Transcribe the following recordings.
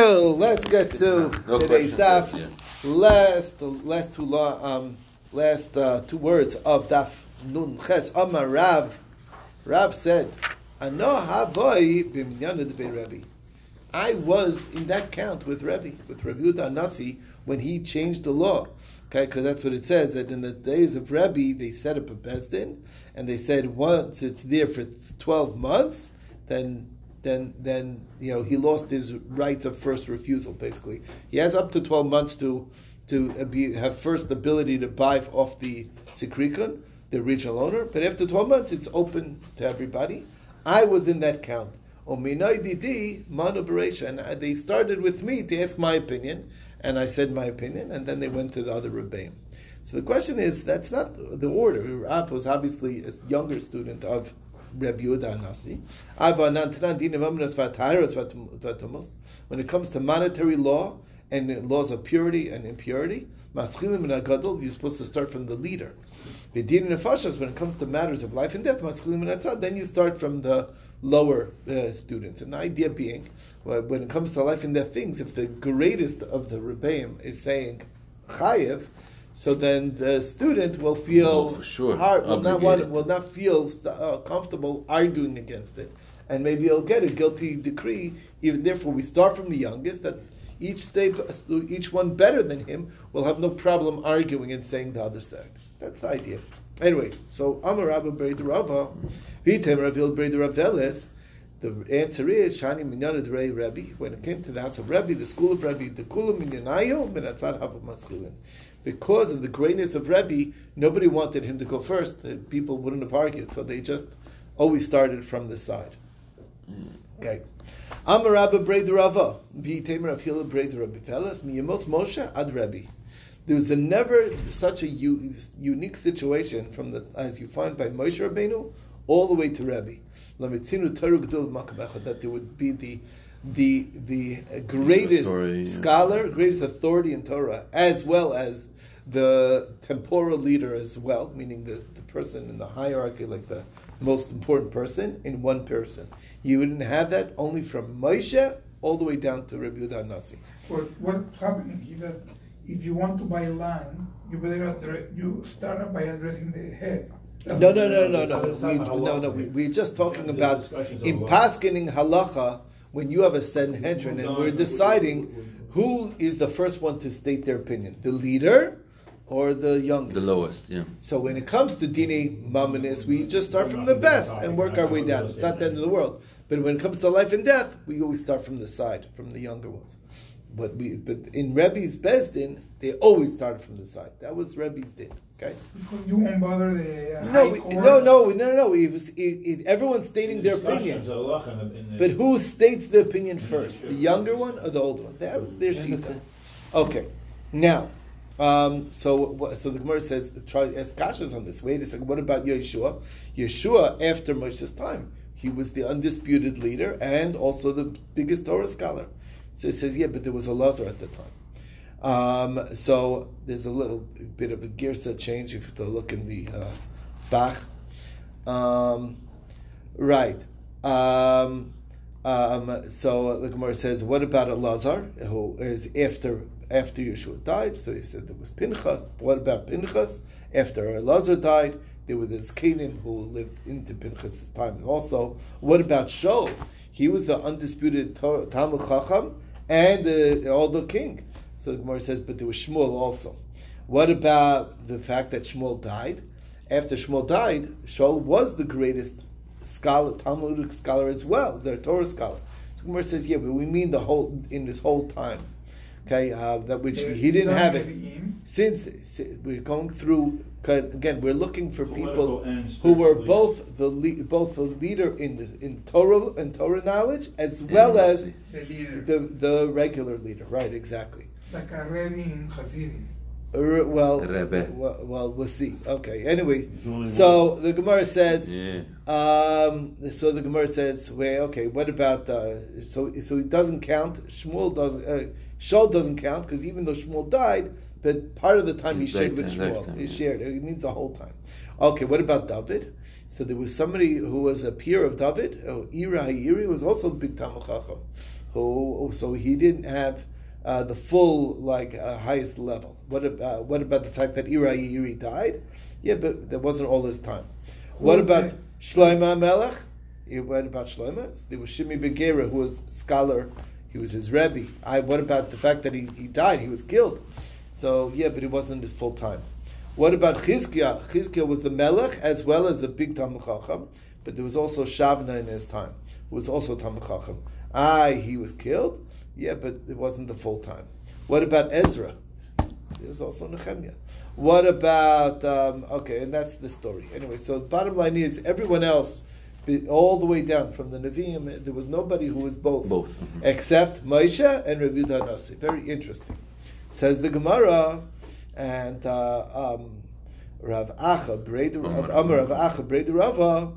Well, let's get to No today's. Yeah. Last, last two law, um, last uh, two words of daf nun ches Amar Rav. Rav said, "Ano havoi b'minyana de Rebbe." I was in that count with Rebbe, with Rabbi Yehuda Nasi, when he changed the law. Okay, because that's what it says that in the days of Rebbe they set up a bezdin, and they said once it's there for twelve months, then then then you know he lost his rights of first refusal. Basically, he has up to twelve months to to be have first ability to buy off the sikrikun, the original owner. But after twelve months, it's open to everybody. I was in that count. And they started with me to ask my opinion, and I said my opinion, and then they went to the other rebbeim. So the question is, that's not the order. Rav was obviously a younger student of Rabbi Yehuda Nasi. When it comes to monetary law and laws of purity and impurity, you're supposed to start from the leader. When it comes to matters of life and death, then you start from the lower uh, students. And the idea being, when it comes to life and death things, if the greatest of the rebbeim is saying chayev, so then the student will feel Oh, for sure. hard, will not want, will not feel uh, comfortable arguing against it, and maybe he'll get a guilty decree. Even therefore, we start from the youngest. That each step, each one better than him, will have no problem arguing and saying the other side. That's the idea. Anyway, so Amar Rabba Bered Rava, Vitem Ravil Bered Ravelis. The answer is Shani Minyana Rei Rebbe. When it came to the house of Rebbe, the school of Rebbe, the Kula Minyanayo Minatzad Hava Maskilin. Because of the greatness of Rebbe, nobody wanted him to go first. People wouldn't have argued, so they just always started from this side. Okay. Amar Rabba Bered Rava, Vitem Ravil Bered Rabbi Velis, Miyamos Moshe Ad Rebbe. There was the never such a u- unique situation from the as you find by Moshe Rabbeinu all the way to Rebbe. Lamitzinu Torah Gedul Makabecha, that there would be the the the greatest Authority, yeah. scholar, greatest authority in Torah, as well as the temporal leader as well, meaning the, the person in the hierarchy, like the most important person, in one person. You wouldn't have that only from Moshe all the way down to Rabbi Yehuda Nasi. But what's happening is that if you want to buy land, you better address, you start by addressing the head. That's No, no, no, no, no. We, about no, no. halacha. We, we're just talking The about discussions in on paskening halacha when you have a Sanhedrin and we're deciding who is the first one to state their opinion, the leader or the youngest. The lowest, yeah. So when it comes to dini mamanis, we just start from the best and work our way down. It's not the end of the world. But when it comes to life and death, we always start from the side, from the younger ones. But we, but in Rebbe's bezdin, they always started from the side. That was Rebbe's din. Okay. You won't bother the uh, No, high we, court. no, no, no, no. It was it, it, everyone's stating their opinion. But who states the opinion first, the younger one or the older one? That was their shita. Okay, now, um, so so the Gemara says, try ask Kashas on this. Wait a second. What about Yeshua? Yeshua, after Moshe's time, he was the undisputed leader and also the biggest Torah scholar. So it says, yeah, but there was a Lazar at the time. Um, so there's a little bit of a girsa change if you look in the uh, Bach. Um, right. Um, um, so the Gemara says, what about a Elazar, who is after after Yeshua died? So he said there was Pinchas. What about Pinchas? After Elazar died, there was this Canaan who lived into Pinchas' time. And also, what about Shaul? He was the undisputed Talmud Chacham and uh, the king. So the Gemara says, but there was Shmuel also. What about the fact that Shmuel died? After Shmuel died, Shaul was the greatest scholar, Talmudic scholar as well, the Torah scholar. So the Gemara says, yeah, but we mean the whole in this whole time, okay, uh, that which he didn't have it. Since, we're going through again, we're looking for Political people who were both the le- both the leader in in Torah and Torah knowledge as well as The the the regular leader. Right, exactly. like a Rebbe in. Uh, well, Rebbe. well, well, we'll see. Okay. Anyway, so the Gemara says. Yeah. Um, so the Gemara says, "Wait, okay. What about uh, so? So it doesn't count. Shmuel doesn't. Uh, Shaul doesn't count because even though Shmuel died, but part of the time he shared with Shmuel. lifetime, he yeah. shared. It means the whole time. Okay. What about David? So there was somebody who was a peer of David. Oh, Ira Ha'iri was also a big Chacham. who so he didn't have uh, the full like uh, highest level. What about what about the fact that Ira Iri died? Yeah, but that wasn't all his time. What about Shlomo Melech? What about Shlomo? There was Shimi Begera, who was a scholar. He was his rebbe. I, what about the fact that he, he died? He was killed. So yeah, but it wasn't his full time. What about Chizkiah? Chizkiah was the Melech as well as the big Talmud Chacham, but there was also Shavna in his time, who was also Talmud Chacham. Aye, he was killed. Yeah, but it wasn't the full time. What about Ezra? There was also Nehemiah. What about um, okay, and that's the story. Anyway, so the bottom line is everyone else, all the way down from the Nevi'im, there was nobody who was both, both, mm-hmm. except Moshe and Rabbi Danasi. Very interesting. Says the Gemara, and uh, um, Rav Acha, Rav Amar Rav Acha, Breda Rava.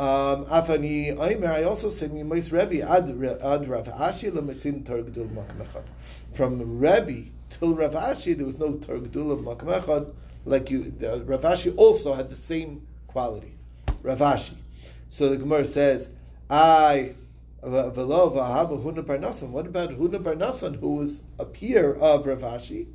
Um, I also ad. From Rebbe till Rav Ashi, there was no Torgdul of Makmechad. Like you, the, Rav Ashi also had the same quality. Rav Ashi. So the Gemara says, I what about Huna Barnasan, who was a peer of Rav Ashi?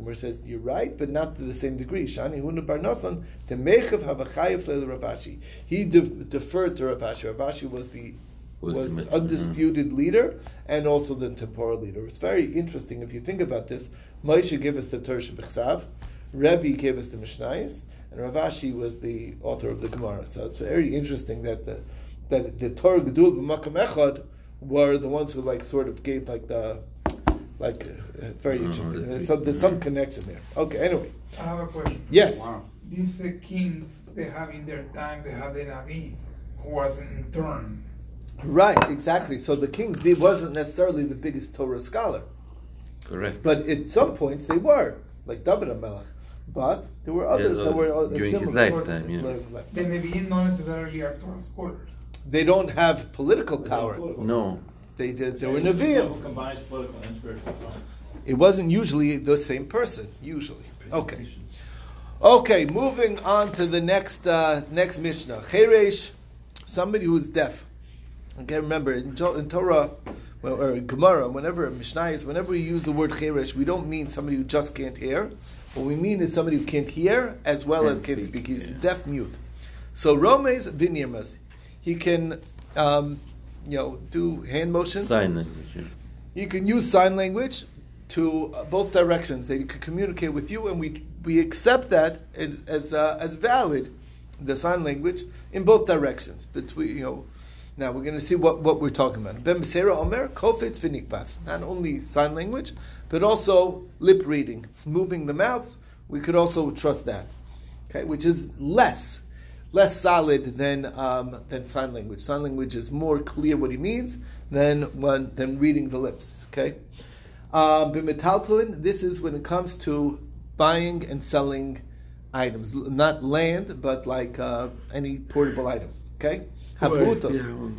Gemara says you're right, but not to the same degree. Shani Huna Bar Nasan the Mechav Havachayev Ravashi. He de- deferred to Ravashi. Ravashi was the was the undisputed leader and also the temporal leader. It's very interesting if you think about this. Moshe gave us the Torah Bechsav, Rebbe gave us the Mishnayos, and Ravashi was the author of the Gemara. So it's very interesting that the that the Torah Gedul b'Makam Echad were the ones who like sort of gave like the like, uh, very interesting. There's some, there's some connection there. Okay, anyway. I have a question. Yes. Wow. These uh, kings, they have in their time, they have the Navi who was in turn. Right, exactly. So the king they wasn't necessarily the biggest Torah scholar. Correct. But at some points they were, like David Melech. But there were others yeah, that were uh, during similar. his lifetime. Yeah. The Nevi'im not necessarily are Torah scholars. They don't have political power. No. They did. They were Nevi'im. combines political and spiritual. It wasn't usually the same person. Usually, okay. Okay, moving on to the next uh, next Mishnah. Cheresh, somebody who is deaf. Okay, remember in, in Torah well, or Gemara, whenever Mishnah is, whenever we use the word cheresh, we don't mean somebody who just can't hear. What we mean is somebody who can't hear as well can't as can't speak. speak. He's yeah. deaf mute. So Romes Vinirmas, he can um, you know, do hand motions. Sign language. Yeah. You can use sign language to uh, both directions. They can communicate with you, and we we accept that as as, uh, as valid, the sign language in both directions. Between you know, now we're going to see what, what we're talking about. Ben Omer Kofetz V'Nikbats. Not only sign language, but also lip reading, moving the mouths. We could also trust that, okay, which is less less solid than um, than sign language. Sign language is more clear what he means than when than reading the lips. Okay, um, b'metaltalin. This is when it comes to buying and selling items, not land, but like uh, any portable item. Okay.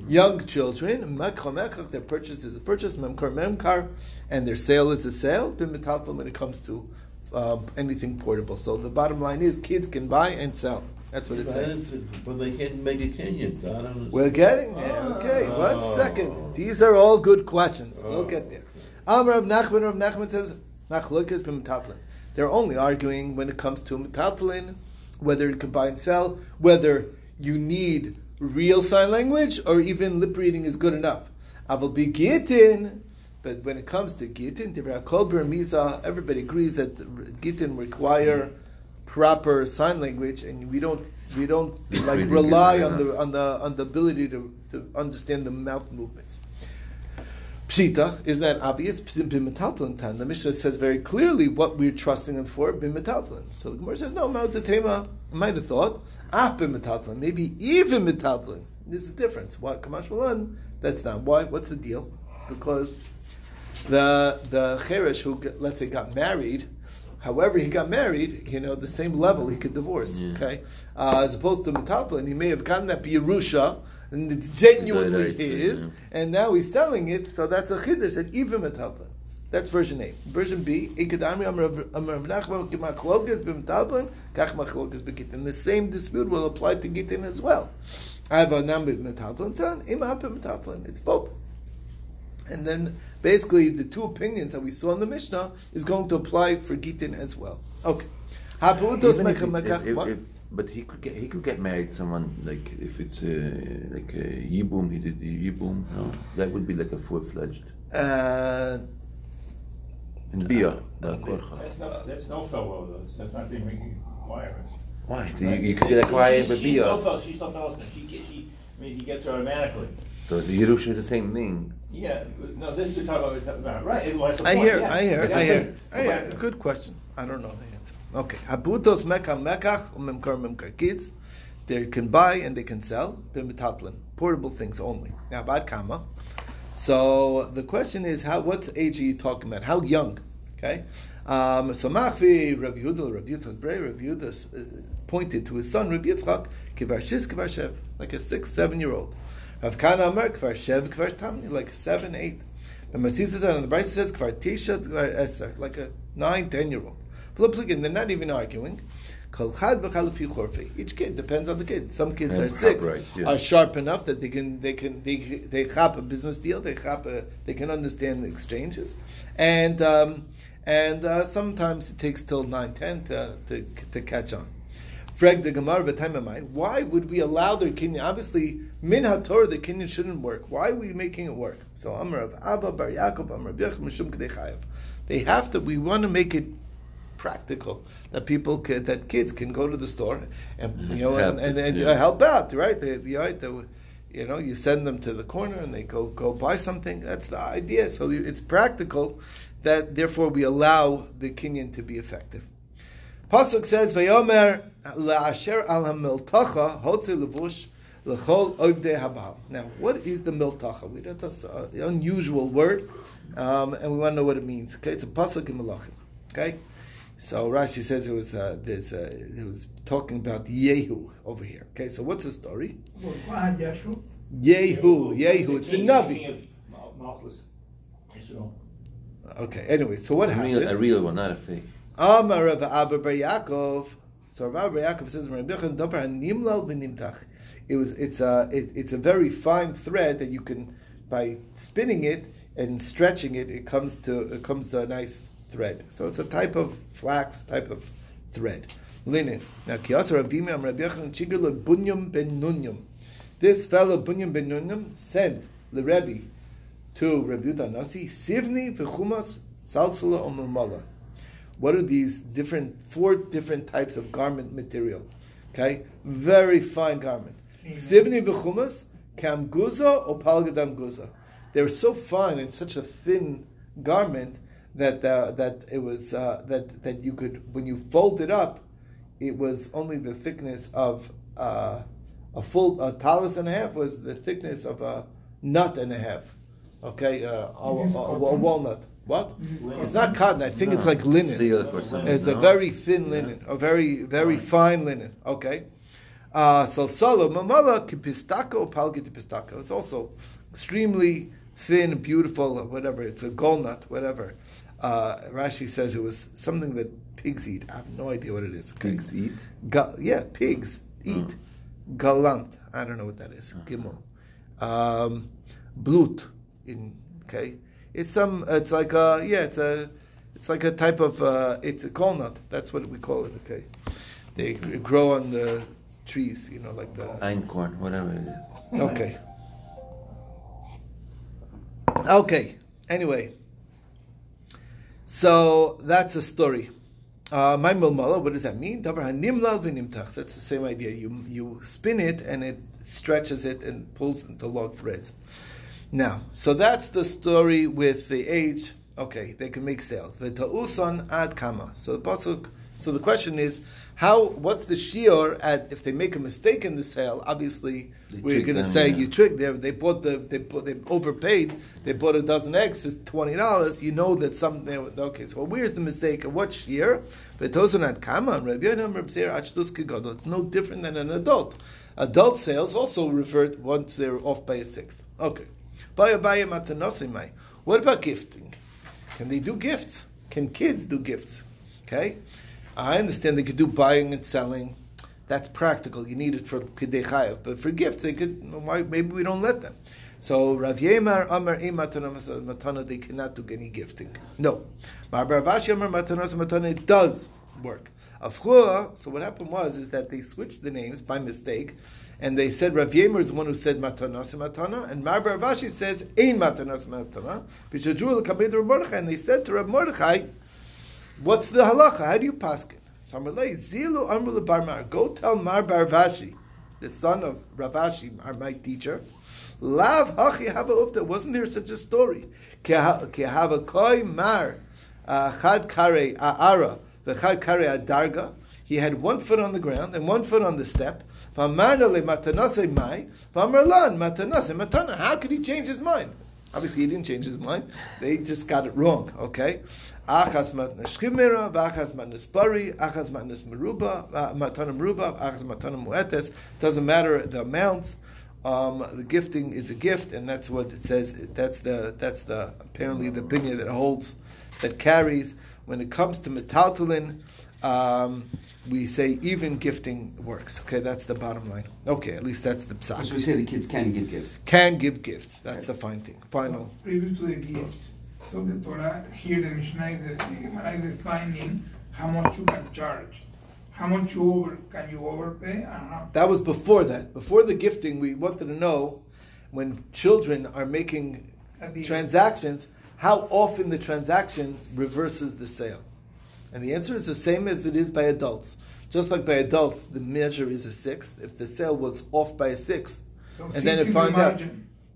Young children, their purchase is a purchase, memkar memkar, and their sale is a sale. When it comes to uh, anything portable. So the bottom line is kids can buy and sell. That's what it's saying. But they can't make a kinyan. I don't We're getting there. Ah. Okay, one oh. second. These are all good questions. Oh. We'll get there. Amr of Nachman, of Nachman says, Machlokas b'metatlin. They're only arguing when it comes to metatlin, whether you can buy and sell, whether you need real sign language or even lip reading is good enough. Aval be gitin, but when it comes to gitin, everybody agrees that gitin require proper sign language, and we don't we don't like rely on the on the on the ability to, to understand the mouth movements. Pshita, isn't that obvious? The Mishnah says very clearly what we're trusting them for, bimetaltalin. So the Gemara says, no, Mautatema might have thought, ah, bimetaltalin, maybe even metaltalin. There's a difference. What? Kamashvelan. That's not. Why? What's the deal? Because the the Cheresh who, let's say, got married, However, he got married, you know, the same level he could divorce. Yeah. Okay, uh, as opposed to Metaltlin, he may have gotten that Yerusha, and it's genuinely his, yeah. and now he's selling it. So that's a chiddush that even Metaltlin. That's version A. Version B, and the same dispute will apply to Gitin as well. I have a number of Metaltlin, It's both. And then basically the two opinions that we saw in the Mishnah is going to apply for Gitin as well. Okay. Even if, if, if, if, but he could get he could get married to someone like if it's a, like a yibum he did yibum no that would be like a full fledged. Uh, in bia, uh, that's no that's no fellow though. That's not being required. Why? So you, you could be like quiet but bia. She's no fellow. She's no fellow. She, she, I mean, he gets her automatically. So the Yerusha is the same thing. Yeah, no, this is talking about, about right. It was I hear, I hear, I hear, I hear. Good question. I don't know the answer. Okay, habutos mekach mekach umemkar memkar kids. They can buy and they can sell bimitatlin, portable things only. Now, bad kama. So the question is, how? What age are you talking about? How young? Okay. Um, so Machvi, Rabbi Yehuda, Rabbi Yitzchak Brei, Rabbi Yehuda uh, pointed to his son Rabbi Yitzchak, Kivar Shis, Kivar Shev, like a six, seven year old. Rav Kana Amar, Kvar Shev, Kvar Tamni, like seven, eight. The Masisa and the Braisa says Kvar Tisha, Kvar Eser, like a nine, ten year old. Flip again, they're not even arguing. Each kid depends on the kid. Some kids are six, right, yeah. are sharp enough that they can they can they they chap a business deal. They chap a, they can understand the exchanges, and um, and uh, sometimes it takes till nine ten to to, to catch on. The Gemara Why would we allow their kinyan? Obviously, min haTorah the kinyan shouldn't work. Why are we making it work? So Amar of Abba Bar Yaakov Amar Mishum. They have to. We want to make it practical that people could, that kids can go to the store and you know and, and, and yeah. help out. Right? The, the, the, you know, you send them to the corner and they go go buy something. That's the idea. So it's practical. That therefore we allow the kinyan to be effective. Pasuk says, "Vayomer la'asher al hamiltacha hotze levush lechol oivdei habal." Now, what is the miltacha? We that's an unusual word, um, and we want to know what it means. Okay, it's a pasuk in Malachim. Okay, so Rashi says it was uh, there's uh, it was talking about Yehu over here. Okay, so what's the story? Yehu, Yehu, Yehu. it's the Navi. Okay, anyway, so what happened? A real one, not a fake. Amar Rav Abba Bar Yaakov. So Rav Yaakov says. It was it's a it, it's a very fine thread that you can by spinning it and stretching it, it comes to it comes to a nice thread. So it's a type of flax, type of thread, linen. Now Bunyam Ben Nunyam. This fellow Bunyam Ben Nunyam sent the Rebbe to Rabbi Yudah Nasi Sivni v'chumas salsala umumala. What are these different, four different types of garment material? Okay, very fine garment. Sivni v'chumas, kam guza or palgadam guza. They were so fine and such a thin garment that uh, that it was uh, that that you could when you fold it up, it was only the thickness of uh, a full a talus and a half was the thickness of a nut and a half. Okay, uh, a, a, a, a walnut. What? It's not cotton. I think no. it's like linen. It's a very thin linen, a very very fine linen. Okay. Uh, so salo mamala kipistako palgit pistako. It's also extremely thin, beautiful, whatever. It's a golnut, whatever. Uh, Rashi says it was something that pigs eat. I have no idea what it is. Okay. Pigs eat. Ga- yeah, pigs eat. Oh. Galant. I don't know what that is. Gimel. Um, blut. In okay. It's some. It's like a yeah. It's a. It's like a type of. Uh, it's a walnut. That's what we call it. Okay. They grow on the trees. You know, like the einkorn, whatever it is. Okay. Okay. Anyway. So that's a story. Uh, my milmala, what does that mean? That's the same idea. You you spin it and it stretches it and pulls the long threads. Now, so that's the story with the age. Okay, they can make sales. V'ta'usan ad kama. So the pasuk. So the question is, how? What's the shiur at if they make a mistake in the sale? Obviously, they we're going to say yeah. you tricked them. They bought the they bought, they overpaid. They bought a dozen eggs for twenty dollars. You know that something. Okay, so where's the mistake? What shiur? V'ta'usan ad kama. It's no different than an adult. Adult sales also revert once they're off by a sixth. Okay. What about gifting? Can they do gifts? Can kids do gifts? Okay, I understand they could do buying and selling. That's practical. You need it for kidei but for gifts, they could. Maybe we don't let them. So Rav Yemar Amar Matana they cannot do any gifting. No. Mar Baravashi Amar Matana Matana, it does work. Afchua, so what happened was is that they switched the names by mistake, and they said Rav Yemer is the one who said Matanas Matana, and Mar Baravashi says Ein Matanas Matana, Bishadru Kamed Rav Mordechai, and they said to Rav Mordechai, What's the halacha? How do you pass it? Samarlei Zilu Amrul Barmar. Go tell Mar Baravashi, the son of Ravashi, our my teacher. Lav hachi hava ufta. Wasn't there such a story? Ke hava koi mar uh, chad kare aara v'chad kare adarga. He had one foot on the ground and one foot on the step. How could he change his mind? Obviously, he didn't change his mind. They just got it wrong. Okay, achas matnas chimera, v'achas matnas bari, achas matnas meruba, uh, matana meruba, achas matana muetes. Doesn't matter the amounts. Um, the gifting is a gift, and that's what it says. That's the that's the apparently the opinion that holds that carries when it comes to metaltalin. Um, we say even gifting works. Okay, that's the bottom line. Okay, at least that's the psak. So we say the kids can give gifts. Can give gifts. That's the fine thing. Final. So, previous to the gifts, so the Torah here the Mishnah is the Gemara is defining how much you can charge how much you over can you overpay? That was before that. Before the gifting, we wanted to know when children are making transactions, how often the transaction reverses the sale. And the answer is the same as it is by adults. Just like by adults, the measure is a sixth. If the sale was off by a sixth, so and then it finds the out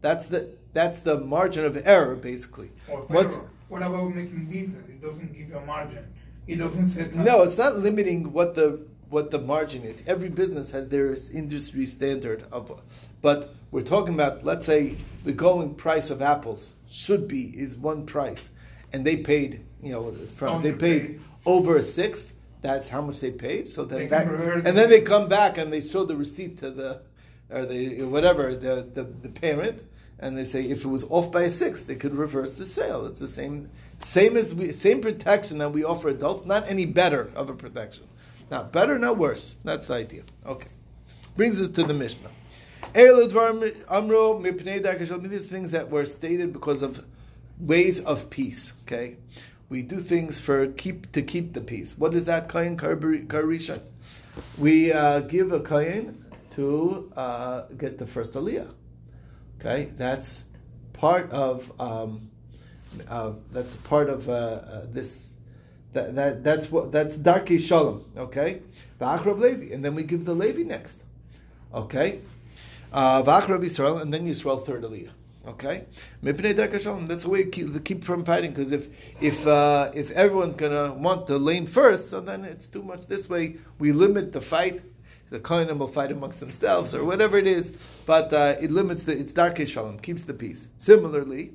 that's the that's the margin of error, basically. What about making business? It doesn't give you a margin. It doesn't say No, it's not limiting what the what the margin is. Every business has their industry standard of, but we're talking about let's say the going price of apples should be is one price, and they paid you know from they paid over a sixth. That's how much they paid. So that, that and then they come back and they show the receipt to the or the whatever the, the, the parent and they say if it was off by a sixth, they could reverse the sale. It's the same, same as we, same protection that we offer adults, not any better of a protection. Not better, not worse. That's the idea. Okay, brings us to the Mishnah. These things that were stated because of ways of peace. Okay, we do things for keep to keep the peace. What is that kain karishan? We uh, give a kain to uh, get the first aliyah. Okay, that's part of um, uh, that's part of uh, uh, this. That, that that's what that's darki shalom. Okay, v'achrav Levi, and then we give the Levi next. Okay, uh, v'achrav Yisrael, and then Yisrael third aliyah. Okay, that's the way to keep, from fighting. Because if if uh, if everyone's gonna want the lane first, so then it's too much. This way, we limit the fight the Kohanim will fight amongst themselves or whatever it is, but uh, it limits the, it's dark shalom, keeps the peace. Similarly,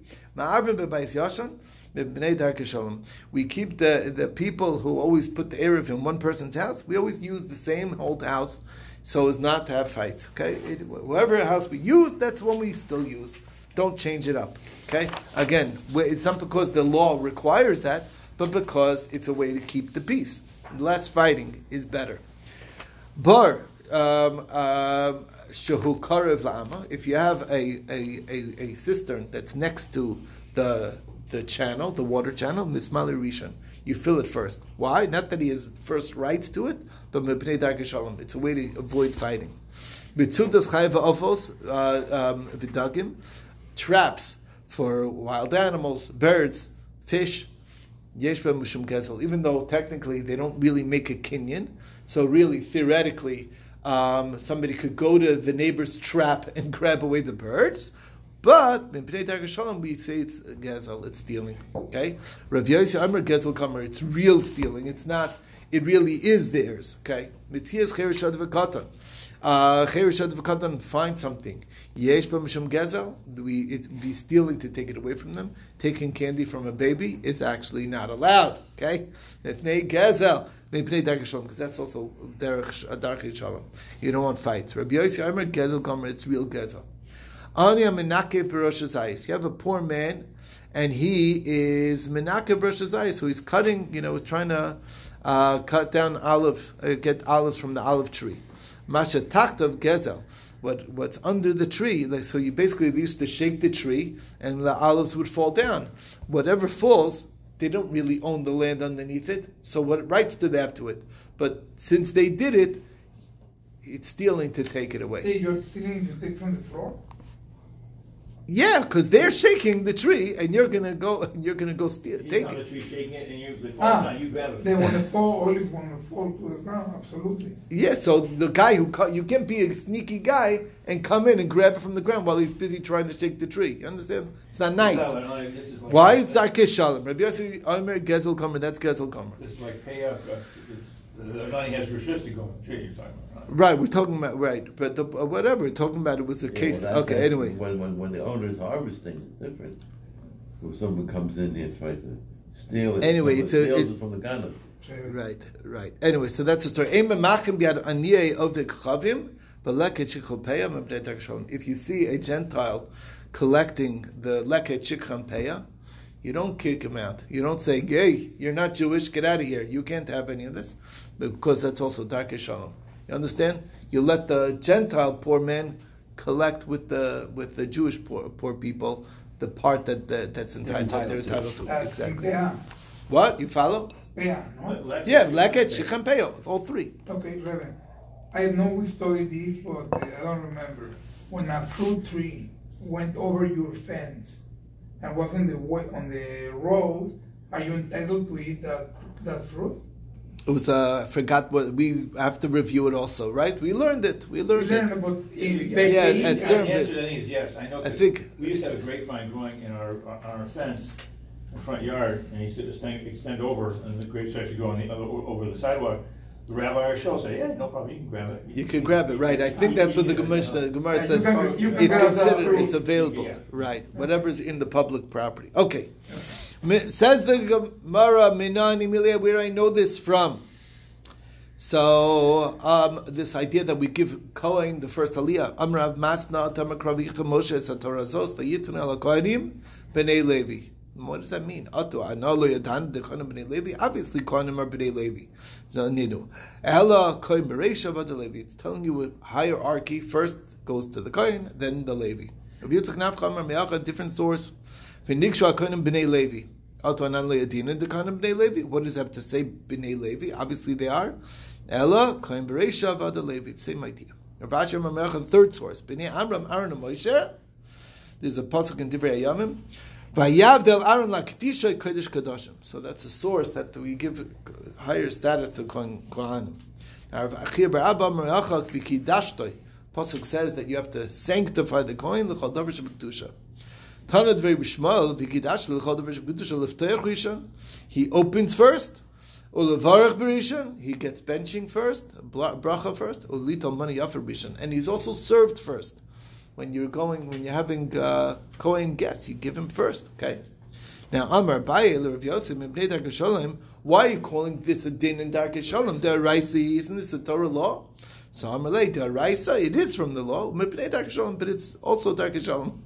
we keep the, the people who always put the Eruv in one person's house, we always use the same old house so as not to have fights. Okay? It, whatever house we use, that's one we still use. Don't change it up. Okay? Again, it's not because the law requires that, but because it's a way to keep the peace. Less fighting is better. Bar um, la'ama. If you have a, a, a, a, cistern that's next to the the channel, the water channel, mismali rishon, you fill it first. Why? Not that he has first rights to it, but. It's a way to avoid fighting. Mitzudas chayva ofos uh, um, vidagim, traps for wild animals, birds, fish. Gezel. Even though technically they don't really make a kinyan, so really, theoretically, um, somebody could go to the neighbor's trap and grab away the birds. But in we say it's gezel, it's stealing. Okay, Rav Yossi Amr gezel kamer, it's real stealing. It's not. It really is theirs. Okay, mitzias cherishad v'katan. Uh, cherishad v'katan, find something. Yesh b'mishum gezel. We it be stealing to take it away from them. Taking candy from a baby is actually not allowed. Okay, if nei shalom, because that's also derech dark shalom. You don't want fights. Rabbi Yossi Omer gezel gomer, it's real gezel. Anya menake perosh You have a poor man, and he is menake perosh so he's cutting, you know, trying to uh, cut down olive, uh, get olives from the olive tree. Masha taktav gezel. What what's under the tree. Like so, you basically they used to shake the tree, and the olives would fall down. Whatever falls, they don't really own the land underneath it. So what rights do they have to it? But since they did it, it's stealing to take it away. Hey, you're stealing to take from the floor. Yeah, because they're shaking the tree, and you're gonna go. And You're gonna go steal, He's take on the it. tree shaking it, and you, the Ah, falls down, you grab it. They want to fall, always want to fall to the ground. Absolutely. Yeah, so the guy who ca- you can't be a sneaky guy and come in and grab it from the ground while he's busy trying to shake the tree. You understand? It's not nice. No, no, no, this is like- Why is Darkei Shalom? Rabbi Yossi Omer Gezel Comer. That's Gezel Comer. This is like pay up, uh, it's- the money has rishus to go on the tree, you're talking about, right? We're talking about right, but the, uh, whatever we're talking about, it was a Yeah, case. well, okay, anyway. When, when, when the owner is harvesting, it's different. When someone comes in there and tries to steal it. Anyway, it's a- steals it- it from the gunner. Right, right. Anyway, so that's the story. Ein memachem biad aniyei of the chavim, but leket shichalpeya mebnei Darkei Shalom. If you see a Gentile collecting the leket shichalpeya, you don't kick him out. You don't say, "Hey, you're not Jewish. Get out of here. You can't have any of this," because that's also Darkei Shalom. You understand? You let the Gentile poor man collect with the with the Jewish poor, poor people the part that, that that's entitled, they're entitled to. entitled to. That's Exactly. Pea, What you follow? pea, no? Like- Yeah, leket shichalpeya, all three. Okay, Reverend. I know we studied this, but uh, I don't remember. When a fruit tree went over your fence and was on the way, on the road, are you entitled to eat that that fruit? It was uh, I forgot what we have to review it also, right? We learned it. We We learned learned it. about in Yeah, baking. at Yeah, the answer to that is yes, I know. I 'cause think- We used to have a grapevine growing in our, on our fence, in the front yard, and he used to extend, extend over, and the grapes actually go on the other, over the sidewalk. The rabbi or show said, yeah, no problem, you can grab it. You can grab it, right? I think that's what the Gemara, the Gemara says. can- you can It's considered, it's available, Yeah. right? Whatever's in the public property. Okay. Mi- Says the Gemara, Minan Emilia, where I know this from. So um, this idea that we give Kohen the first Aliyah, Amrav Masna Tamar Kravichta Moshe Satorah Zos Vayitun Al Kohanim Bnei Levi. What does that mean? Atu Analo Yadan the Bnei Levi. Obviously, Kohanim are Bnei Levi. Zaninu. Ella Kohen Bereisha Vada Levi. It's telling you a hierarchy. First goes to the Kohen, then the Levi. Rabbi Yitzchak Nafcha Amar Me'acha, different source. V'nikshu HaKohanim Bnei Levi. Alto Anan Le'adina the Kohanim Bnei Levi. What does that have to say? Bnei Levi. Obviously, they are. Ella Kohen Bereisha Vada Levi. Same idea. Rav Ashi the third source. Bnei Amram Aaron and Moshe. There's a pasuk in Divrei Hayamim. Vayavdel Aaron lakdisha kodesh kadoshim. So that's a source that we give higher status to Kohen-. Now, Rav Achia bar Abba Merachak v'kidashtoi. Pasuk says that you have to sanctify the Kohen l'chol davar He opens first. Ulevarach b'rishon. He gets benching first, bracha first. Ulito money yafer b'rishon. And he's also served first when you're going, when you're having uh, Kohen guests, you give him first, okay? Now, Amar Baye, Rav Yosef, Mibnei Darkei Shalom, why are you calling this a din in Darkei Shalom? Daraisa, isn't this a Torah law? So Amar Lei, Daraisa, it is from the law, Mibnei Darkei Shalom, but it's also Darkei Shalom.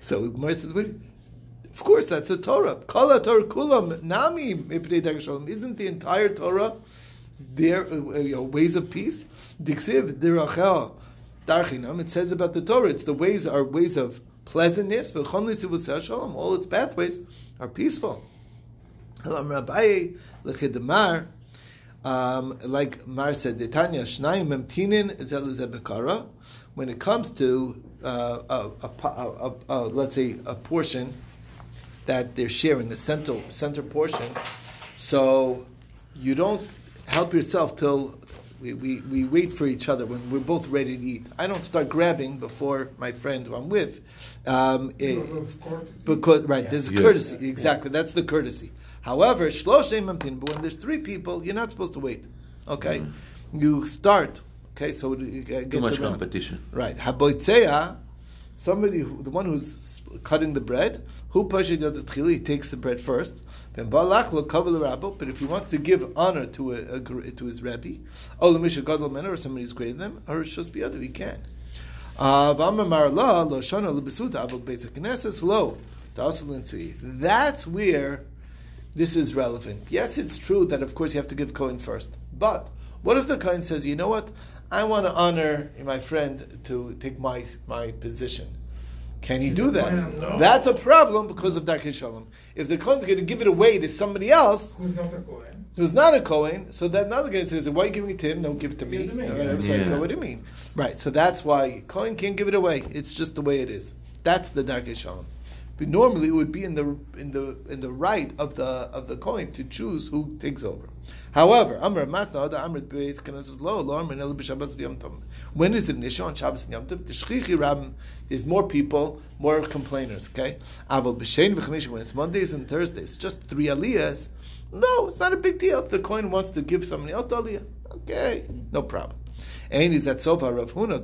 So Gemara says, what? Of course, that's the Torah. Kala Torah Kulam, Nami Isn't the entire Torah their uh, you know, ways of peace? Diksiv, Dirachel, Darchinam, it says about the Torah, it's the ways are ways of pleasantness, all its pathways are peaceful. Um, like Mar said, Detanya Shnayim Memtinin Zeluzebekara. When it comes to uh, a, a, a, a, let's say a portion that they're sharing, the center center portion, so you don't help yourself till we, we, we wait for each other when we're both ready to eat. I don't start grabbing before my friend who I'm with. Um, eh, Because of courtesy. because right, there's a Yeah. courtesy. Exactly, that's the courtesy. However, shloshem mamtin. But when there's three people, you're not supposed to wait. Okay, you start. Okay, so it gets Too much around. competition. Right, haboitzeya. Somebody, who, the one who's cutting the bread, who pashid yod he takes the bread first. Then balach lo cover the rabbi. But if he wants to give honor to a, a to his rabbi, oh lemisha gadol men or somebody who's greater than him, or shos biyadu, he can. Uh, v'amar la lo shana lebesuda avol beis hakneses lo ta'asul l'ntzui. That's where this is relevant. Yes, it's true that of course you have to give Cohen first. But what if the Cohen says, you know what? I want to honor my friend to take my my position. Can he do that? No. That's a problem because of Darkei Shalom. If the Kohen's going to give it away to somebody else, who's not a Kohen, who's not a Kohen, so that another guy says, "Why are you giving it to him? Don't give it to me." me. Yeah. Like, what do you mean? Right. So that's why Kohen can't give it away. It's just the way it is. That's the Darkei Shalom. But normally it would be in the in the in the right of the of the Kohen to choose who takes over. However, Amr Masna the Amr Beis Knesset Lo Amr Nel B'Shabbos V'Yom Tov. When is the Nisha on Shabbos and Yom Tov? The Shchichi Ram is more people, more complainers. Okay, Aval B'Shein V'Chamish when it's Mondays and Thursdays, just three aliyahs. No, it's not a big deal. If the coin wants to give somebody else the aliyah, okay, no problem. And is that sofa Rav Huna.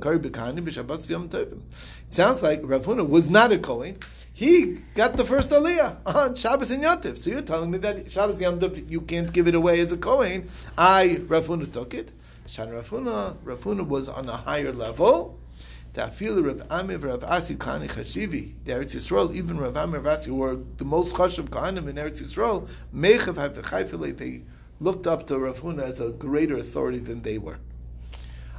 It sounds like Rav Huna was not a Kohen. He got the first aliyah on Shabbos and Yontif. So you're telling me that Shabbos and Yontif you can't give it away as a Kohen. I Rav Huna took it. Shan Rav Huna, Rav Huna was on a higher level. Tafil Rav Amiv Rav Asi Kani Chashivi, the Eretz Yisrael, even Rav Amiv Rav Asi, who were the most chashav Kohanim in Eretz Yisrael, Mechav Havechayfele, they looked up to Rav Huna as a greater authority than they were.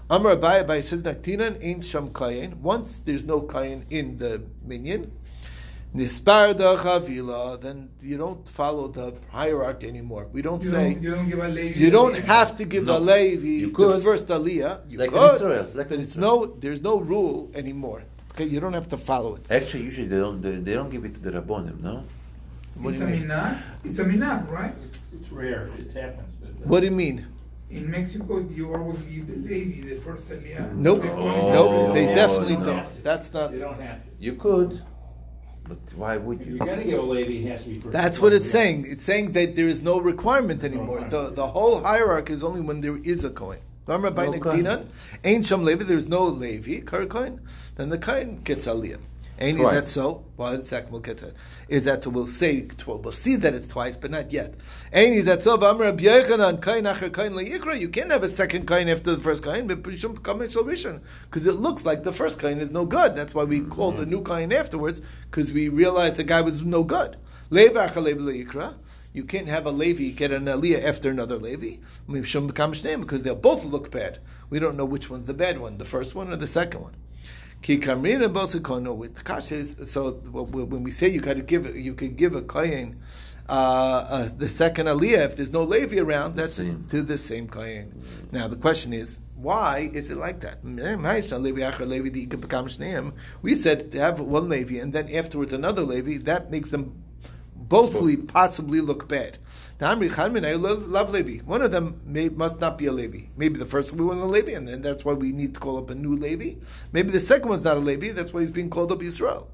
Amar Abai Abai says Naktinan ain't Sham Kayin. Once there's no Kayin in the minyan, Nispar da Chavila, then you don't follow the hierarchy anymore. We don't you say don't, you don't give a Levi. you don't have to give No. a Levi You the could. first Aliyah. You Like in could, Israel, like but in it's Israel. no there's no rule anymore. Okay, you don't have to follow it. Actually, usually they don't. They, they don't give it to the rabbonim. No. What do It's you a mean? minag. It's a minag, right? It's rare, it happens. but- What do you mean? In Mexico, you always give the Levi the first aliyah. Nope, The Oh, nope. They no, definitely no. don't. That's not. You don't have to. You could, but why would If you? you're gonna give a lady, it has to be first. That's what it's saying. It's saying that there is no requirement anymore. The, the whole hierarchy is only when there is a coin. Remember by No Nektinan? Ain't Sham Levi, there's no Levi, Kar Kohen. Then the Kohen gets Aliyah. Ain't is that so? One second, we'll get to it. Is that so? We'll say, we'll see that it's twice, but not yet. Ain't is that so? V'amar Rabbi Yochanan, Kohen acher Kohen le'yikra. You can't have a second Kohen after the first Kohen, but Prishum Kamen Shal Rishon. Because it looks like the first Kohen is no good. That's why we called the mm-hmm. new Kohen afterwards, because we realized the guy was no good. Levi acher Levi le'yikra. You can't have a Levi get an Aliyah after another Levi. Mishum B'kam Shneim, Because they'll both look bad. We don't know which one's the bad one, the first one or the second one. Ki kamrina bosakono with kasha is so when we say you got to give you could give a kohen uh, uh, the second aliyah if there's no levi around that's same. to the same kohen. Now the question is why is it like that? We said to have one levi and then afterwards another levi that makes them bothly possibly look bad. Love Levi. One of them may, must not be a Levi. Maybe the first one was a Levi, and then that's why we need to call up a new Levi. Maybe the second one's not a Levi, that's why he's being called up Yisrael.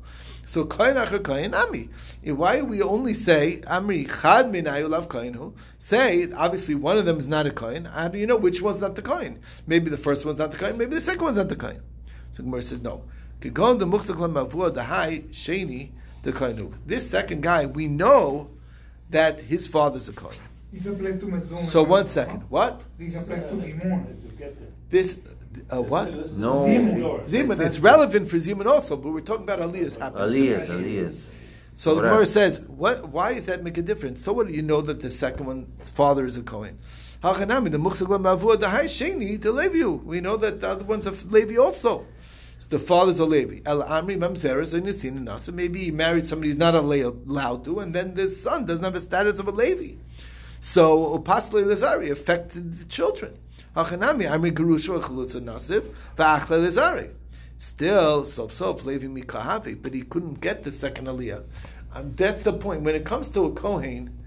So Acher Ami. Why we only say Amri Chad Min Ayulav Kohenhu? Say obviously one of them is not a Kohen. How do you know which one's not the Kohen? Maybe the first one's not the Kohen. Maybe the second one's not the Kohen. So Gemara says no. The the High Sheni the Kohenhu. This second guy we know that his father's a Kohen. This applies to Mezun. So one second. What? This applies to Gimon. This uh, what? No. Zimun. Zimun. It's relevant for Zimun also, but we're talking about Aliyah's happens. to be- Aliyahs, Aliyahs. So the Correct. Gemara says, what, why does that make a difference? So what do you know that the second one's father is a Kohen? Hachanami, the Muksaglam Mavua, the Hai Sheni, the Levi. We know that the other one's a Levi also. The father's a Levi. El Amri Mamzeres and and Nasa. Maybe he married somebody he's not allowed to, and then the son doesn't have a status of a Levi. So Opasle Lazari affected the children. Hachanami, Amri Gerusha Chalutza Nasiv, Va'achle Lazari. Still, sof sof Levi Mikahavi, but he couldn't get the second Aliyah. Um, that's the point. When it comes to a Kohen,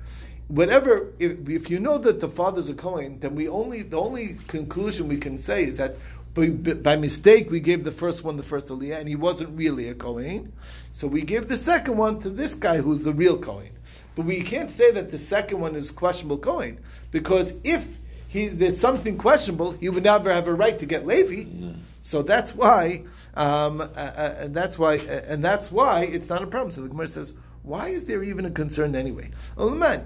whatever, if, if you know that the father's a Kohen, then we only the only conclusion we can say is that by, by mistake we gave the first one the first Aliyah, and he wasn't really a Kohen, so we give the second one to this guy who's the real Kohen. But we can't say that the second one is questionable Kohen because if he, there's something questionable, he would never have a right to get Levi. So that's why, um, uh, uh, and that's why, uh, and that's why it's not a problem. So the Gemara says, why is there even a concern anyway? The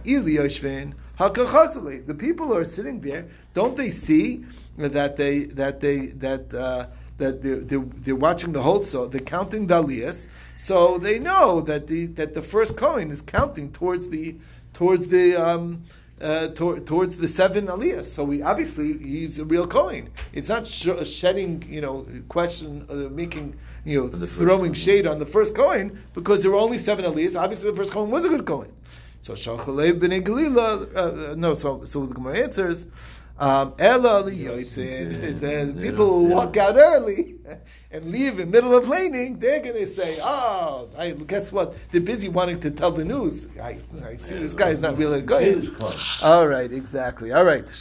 people who are sitting there, don't they see that they that they that uh, that they're, they're, they're watching the whole so they're counting aliyahs, so they know that the that the first coin is counting towards the towards the um, uh, tor- towards the seven aliyahs. So we obviously he's a real coin. It's not sh- shedding, you know, question, uh, making, you know, throwing shade on the first coin because there were only seven aliyahs. Obviously, the first coin was a good coin. So Shalchalei b'nei Galila, uh, no. So so the Gemara answers. Um. People who walk out early and leave in middle of leining, they're going to say, "Oh, I, guess what? They're busy wanting to tell the news. I, I see this guy is not really good." All right, exactly. All right.